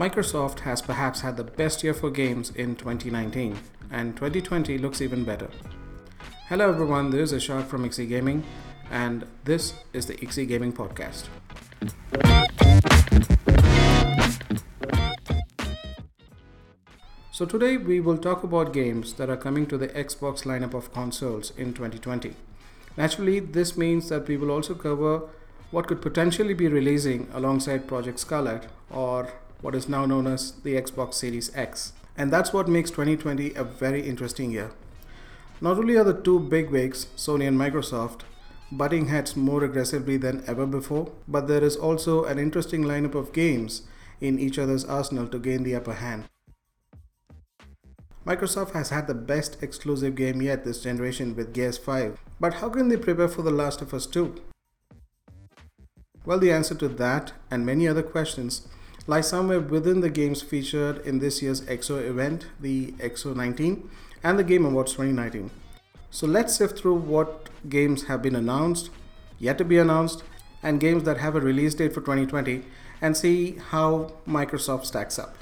Microsoft has perhaps had the best year for games in 2019, and 2020 looks even better. Hello everyone, this is Ishaq from Ixie Gaming, and this is the Ixie Gaming Podcast. So today we will talk about games that are coming to the Xbox lineup of consoles in 2020. Naturally, this means that we will also cover what could potentially be releasing alongside Project Scarlett or what is now known as the Xbox Series X. And that's what makes 2020 a very interesting year. Not only are the two big wigs, Sony and Microsoft, butting heads more aggressively than ever before, but there is also an interesting lineup of games in each other's arsenal to gain the upper hand. Microsoft has had the best exclusive game yet this generation with Gears 5, but how can they prepare for The Last of Us 2? Well, the answer to that and many other questions lie somewhere within the games featured in this year's EXO event, the X019, and the Game Awards 2019. So let's sift through what games have been announced, yet to be announced, and games that have a release date for 2020 and see how Microsoft stacks up.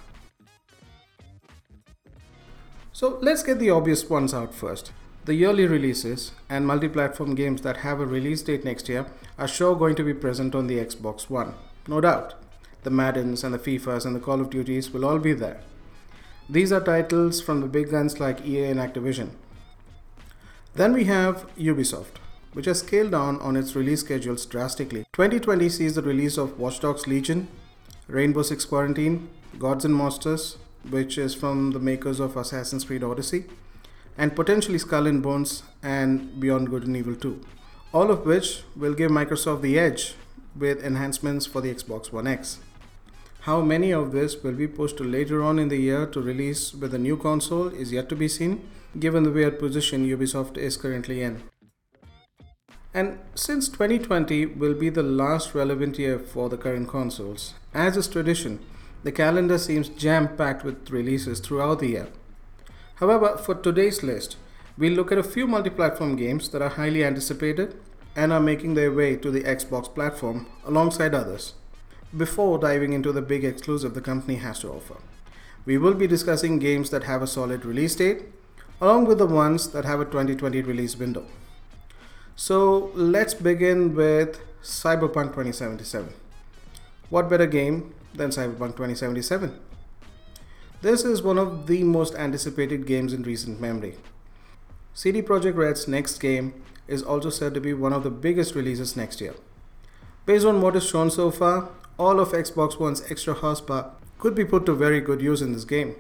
So let's get the obvious ones out first. The yearly releases and multi platform games that have a release date next year are sure going to be present on the Xbox One, no doubt. The Maddens and the FIFAs and the Call of Duties will all be there. These are titles from the big guns like EA and Activision. Then we have Ubisoft, which has scaled down on its release schedules drastically. 2020 sees the release of Watch Dogs Legion, Rainbow Six Quarantine, Gods and Monsters, which is from the makers of Assassin's Creed Odyssey, and potentially Skull and Bones and Beyond Good and Evil 2. All of which will give Microsoft the edge with enhancements for the Xbox One X. How many of this will be pushed to later on in the year to release with a new console is yet to be seen, given the weird position Ubisoft is currently in. And since 2020 will be the last relevant year for the current consoles, as is tradition, the calendar seems jam packed with releases throughout the year. However, for today's list, we'll look at a few multi platform games that are highly anticipated and are making their way to the Xbox platform alongside others before diving into the big exclusive the company has to offer. We will be discussing games that have a solid release date along with the ones that have a 2020 release window. So let's begin with Cyberpunk 2077. What better game than Cyberpunk 2077. This is one of the most anticipated games in recent memory. CD Projekt Red's next game is also said to be one of the biggest releases next year. Based on what is shown so far, all of Xbox One's extra horsepower could be put to very good use in this game.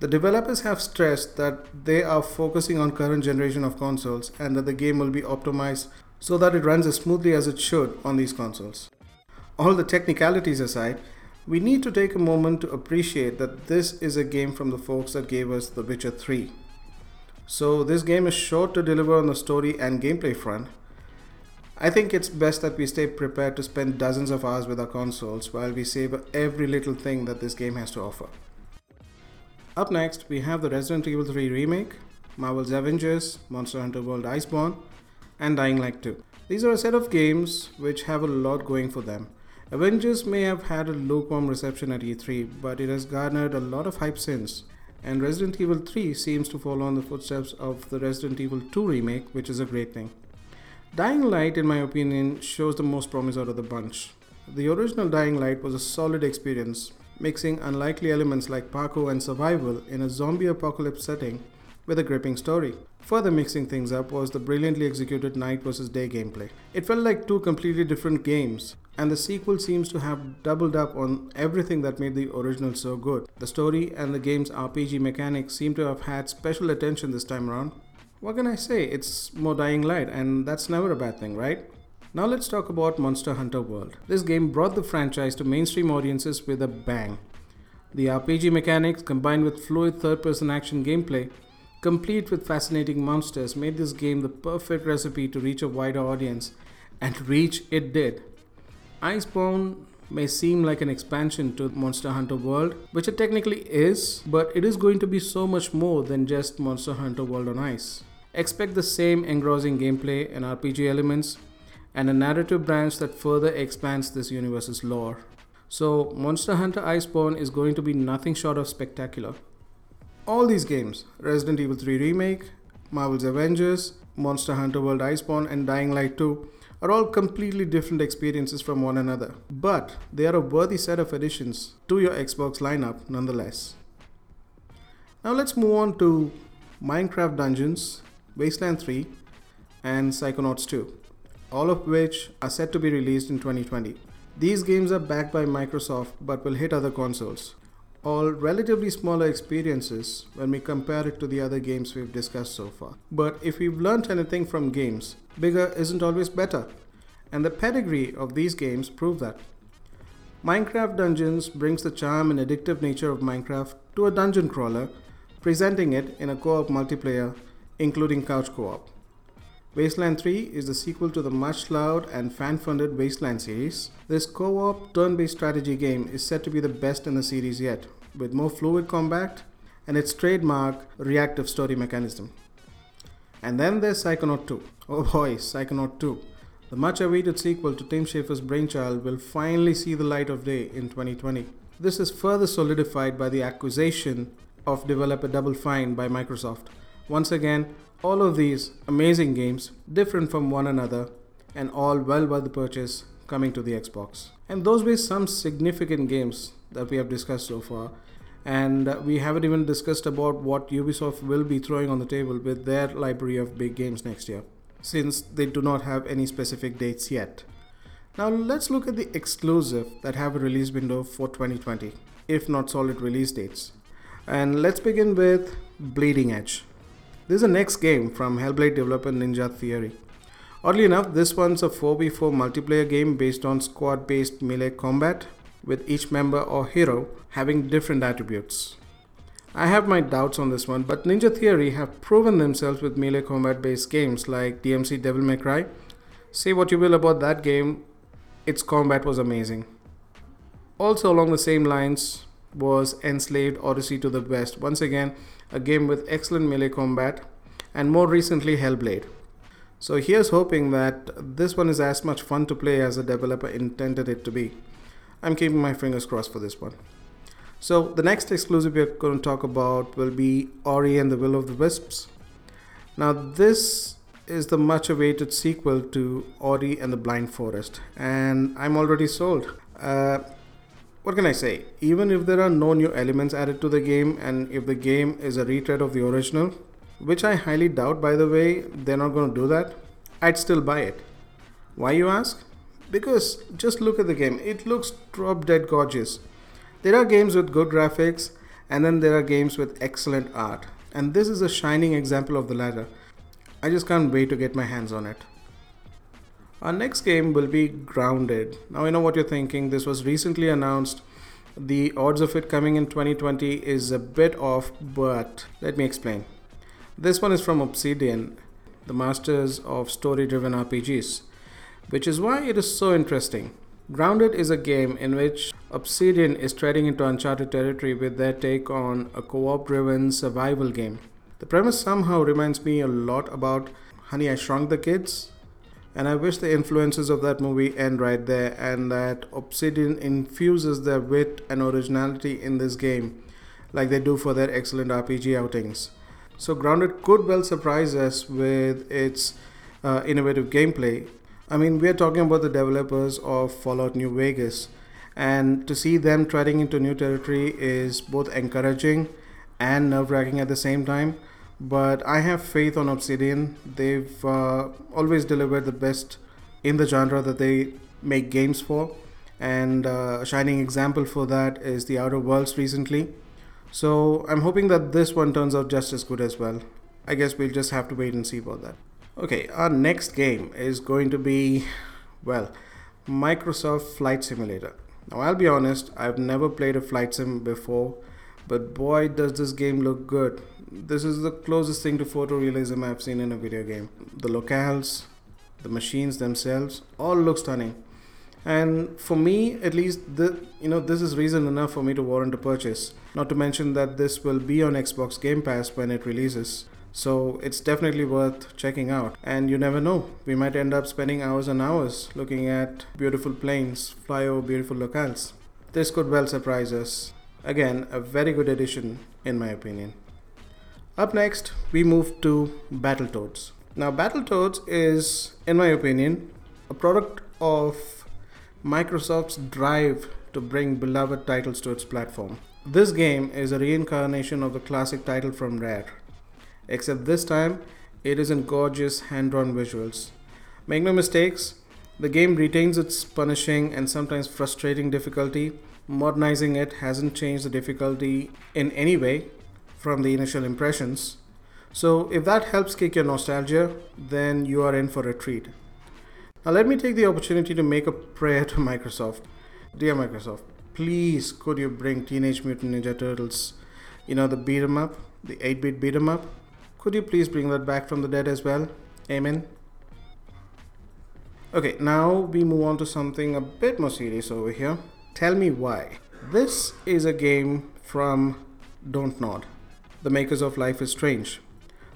The developers have stressed that they are focusing on current generation of consoles and that the game will be optimized so that it runs as smoothly as it should on these consoles all the technicalities aside, we need to take a moment to appreciate that this is a game from the folks that gave us The Witcher 3. So, this game is sure to deliver on the story and gameplay front. I think it's best that we stay prepared to spend dozens of hours with our consoles while we savor every little thing that this game has to offer. Up next, we have the Resident Evil 3 remake, Marvel's Avengers, Monster Hunter World Iceborne, and Dying Light 2. These are a set of games which have a lot going for them Avengers may have had a lukewarm reception at E3, but it has garnered a lot of hype since. And Resident Evil 3 seems to follow on the footsteps of the Resident Evil 2 remake, which is a great thing. Dying Light, in my opinion, shows the most promise out of the bunch. The original Dying Light was a solid experience, mixing unlikely elements like parkour and survival in a zombie apocalypse setting with a gripping story. Further mixing things up was the brilliantly executed night versus day gameplay. It felt like two completely different games, and the sequel seems to have doubled up on everything that made the original so good. The story and the game's RPG mechanics seem to have had special attention this time around. What can I say? It's more dying light, and that's never a bad thing, right? Now let's talk about Monster Hunter World. This game brought the franchise to mainstream audiences with a bang. The RPG mechanics combined with fluid third person action gameplay, complete with fascinating monsters, made this game the perfect recipe to reach a wider audience, and reach it did. Iceborne may seem like an expansion to Monster Hunter World, which it technically is, but it is going to be so much more than just Monster Hunter World on ice. Expect the same engrossing gameplay and RPG elements, and a narrative branch that further expands this universe's lore. So, Monster Hunter Iceborne is going to be nothing short of spectacular. All these games Resident Evil 3 Remake, Marvel's Avengers, Monster Hunter World Iceborne, and Dying Light 2 are all completely different experiences from one another, but they are a worthy set of additions to your Xbox lineup nonetheless. Now let's move on to Minecraft Dungeons, Wasteland 3, and Psychonauts 2, all of which are set to be released in 2020. These games are backed by Microsoft but will hit other consoles. All relatively smaller experiences when we compare it to the other games we've discussed so far. But if we've learned anything from games, bigger isn't always better. And the pedigree of these games prove that. Minecraft Dungeons brings the charm and addictive nature of Minecraft to a dungeon crawler, presenting it in a co op multiplayer, including couch co op. Wasteland 3 is the sequel to the much loved and fan funded Wasteland series. This co op turn based strategy game is said to be the best in the series yet, with more fluid combat and its trademark reactive story mechanism. And then there's Psychonaut 2. Oh boy, Psychonaut 2. The much awaited sequel to Tim Schafer's brainchild will finally see the light of day in 2020. This is further solidified by the acquisition of developer Double Fine by Microsoft. Once again, all of these amazing games, different from one another, and all well worth the purchase coming to the Xbox. And those were some significant games that we have discussed so far. And we haven't even discussed about what Ubisoft will be throwing on the table with their library of big games next year, since they do not have any specific dates yet. Now let's look at the exclusive that have a release window for 2020, if not solid release dates. And let's begin with Bleeding Edge. This is the next game from Hellblade developer Ninja Theory. Oddly enough, this one's a 4v4 multiplayer game based on squad based melee combat, with each member or hero having different attributes. I have my doubts on this one, but Ninja Theory have proven themselves with melee combat based games like DMC Devil May Cry. Say what you will about that game, its combat was amazing. Also, along the same lines, was Enslaved Odyssey to the West. Once again, a game with excellent melee combat, and more recently, Hellblade. So here's hoping that this one is as much fun to play as the developer intended it to be. I'm keeping my fingers crossed for this one. So the next exclusive we're going to talk about will be Ori and the Will of the Wisps. Now this is the much awaited sequel to Ori and the Blind Forest, and I'm already sold. Uh, what can I say? Even if there are no new elements added to the game and if the game is a retread of the original, which I highly doubt by the way, they're not going to do that, I'd still buy it. Why you ask? Because just look at the game, it looks drop dead gorgeous. There are games with good graphics and then there are games with excellent art, and this is a shining example of the latter. I just can't wait to get my hands on it. Our next game will be Grounded. Now, I know what you're thinking. This was recently announced. The odds of it coming in 2020 is a bit off, but let me explain. This one is from Obsidian, the masters of story driven RPGs, which is why it is so interesting. Grounded is a game in which Obsidian is treading into uncharted territory with their take on a co op driven survival game. The premise somehow reminds me a lot about Honey, I Shrunk the Kids, and I wish the influences of that movie end right there and that Obsidian infuses their wit and originality in this game like they do for their excellent RPG outings. So, Grounded could well surprise us with its uh, innovative gameplay. I mean, we're talking about the developers of Fallout New Vegas, and to see them treading into new territory is both encouraging and nerve wracking at the same time but I have faith on Obsidian. They've uh, always delivered the best in the genre that they make games for, and uh, a shining example for that is the Outer Worlds recently. So I'm hoping that this one turns out just as good as well. I guess we'll just have to wait and see about that. Okay, our next game is going to be, well, Microsoft Flight Simulator. Now, I'll be honest, I've never played a flight sim before, but boy, does this game look good this is the closest thing to photorealism I've seen in a video game. The locales, the machines themselves, all look stunning. And for me, at least, the, you know, this is reason enough for me to warrant a purchase. Not to mention that this will be on Xbox Game Pass when it releases. So it's definitely worth checking out. And you never know, we might end up spending hours and hours looking at beautiful planes fly over beautiful locales. this could well surprise us. Again, a very good addition, in my opinion. Up next, we move to Battletoads. Now, Battletoads is, in my opinion, a product of Microsoft's drive to bring beloved titles to its platform. This game is a reincarnation of the classic title from Rare, except this time it is in gorgeous hand drawn visuals. Make no mistakes, the game retains its punishing and sometimes frustrating difficulty. Modernizing it hasn't changed the difficulty in any way from the initial impressions. So, if that helps kick your nostalgia, then you are in for a treat. Now, let me take the opportunity to make a prayer to Microsoft. Dear Microsoft, please could you bring Teenage Mutant Ninja Turtles, you know, the beat 'em up, the 8 bit beat 'em up? Could you please bring that back from the dead as well? Amen. Okay, now we move on to something a bit more serious over here. Tell me why. This is a game from Don't Nod, the makers of Life is Strange.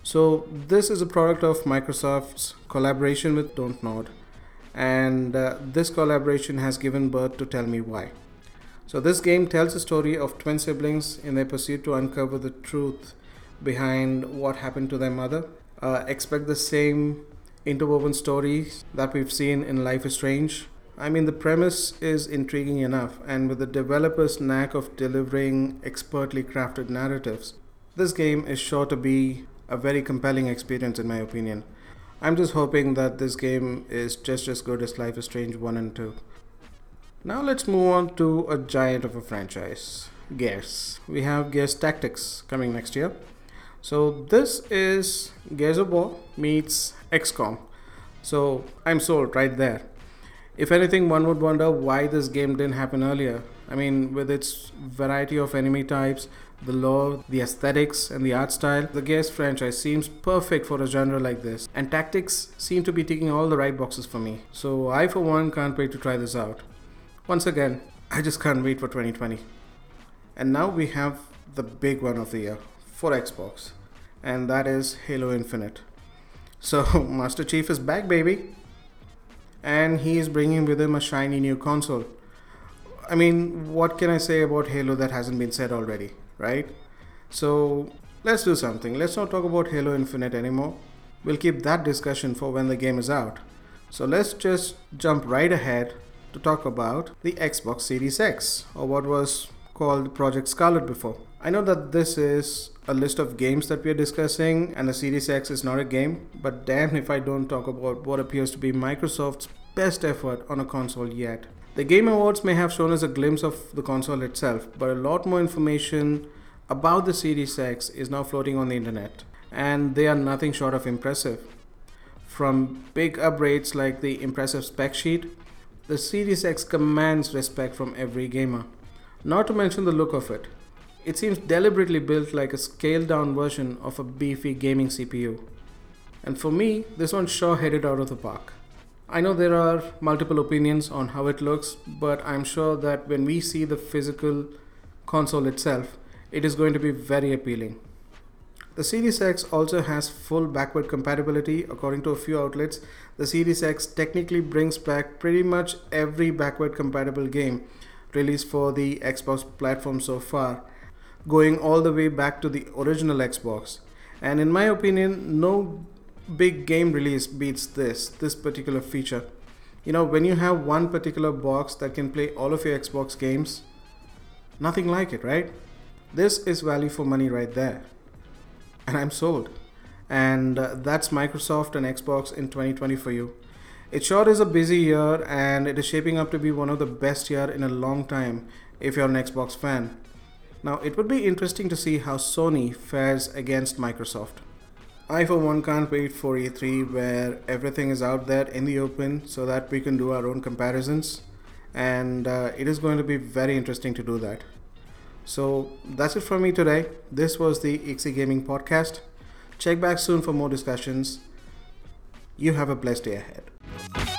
So, this is a product of Microsoft's collaboration with Don't Nod, and uh, this collaboration has given birth to Tell Me Why. So, this game tells the story of twin siblings in their pursuit to uncover the truth behind what happened to their mother. Uh, expect the same interwoven stories that we've seen in Life is Strange. I mean, the premise is intriguing enough, and with the developer's knack of delivering expertly crafted narratives, this game is sure to be a very compelling experience, in my opinion. I'm just hoping that this game is just as good as Life is Strange 1 and 2. Now let's move on to a giant of a franchise Gears. We have Gears Tactics coming next year. So this is Gears of War meets XCOM. So I'm sold right there. If anything, one would wonder why this game didn't happen earlier. I mean, with its variety of enemy types, the lore, the aesthetics, and the art style, the Gears franchise seems perfect for a genre like this. And tactics seem to be ticking all the right boxes for me. So I, for one, can't wait to try this out. Once again, I just can't wait for 2020. And now we have the big one of the year for Xbox, and that is Halo Infinite. So, Master Chief is back, baby, and he is bringing with him a shiny new console. I mean, what can I say about Halo that hasn't been said already, right? So, let's do something. Let's not talk about Halo Infinite anymore. We'll keep that discussion for when the game is out. So, let's just jump right ahead to talk about the Xbox Series X, or what was called Project Scarlett before. I know that this is a list of games that we are discussing, and the Series X is not a game, but damn if I don't talk about what appears to be Microsoft's best effort on a console yet. The Game Awards may have shown us a glimpse of the console itself, but a lot more information about the Series X is now floating on the internet, and they are nothing short of impressive. From big upgrades like the impressive spec sheet, the Series X commands respect from every gamer. Not to mention the look of it. It seems deliberately built like a scaled down version of a beefy gaming CPU. And for me, this one sure headed out of the park. I know there are multiple opinions on how it looks, but I'm sure that when we see the physical console itself, it is going to be very appealing. The Series X also has full backward compatibility. According to a few outlets, the Series X technically brings back pretty much every backward compatible game released for the Xbox platform so far, going all the way back to the original Xbox. And in my opinion, no big game release beats this, this particular feature. You know, when you have one particular box that can play all of your Xbox games, nothing like it, right? This is value for money right there. And I'm sold. And uh, that's Microsoft and Xbox in 2020 for you. It sure is a busy year and it is shaping up to be one of the best year in a long time if you're an Xbox fan. Now, it would be interesting to see how Sony fares against Microsoft. I, for one, can't wait for E3 where everything is out there in the open so that we can do our own comparisons. And uh, it is going to be very interesting to do that. So that's it from me today. This was the Ixie Gaming Podcast. Check back soon for more discussions. You have a blessed day ahead.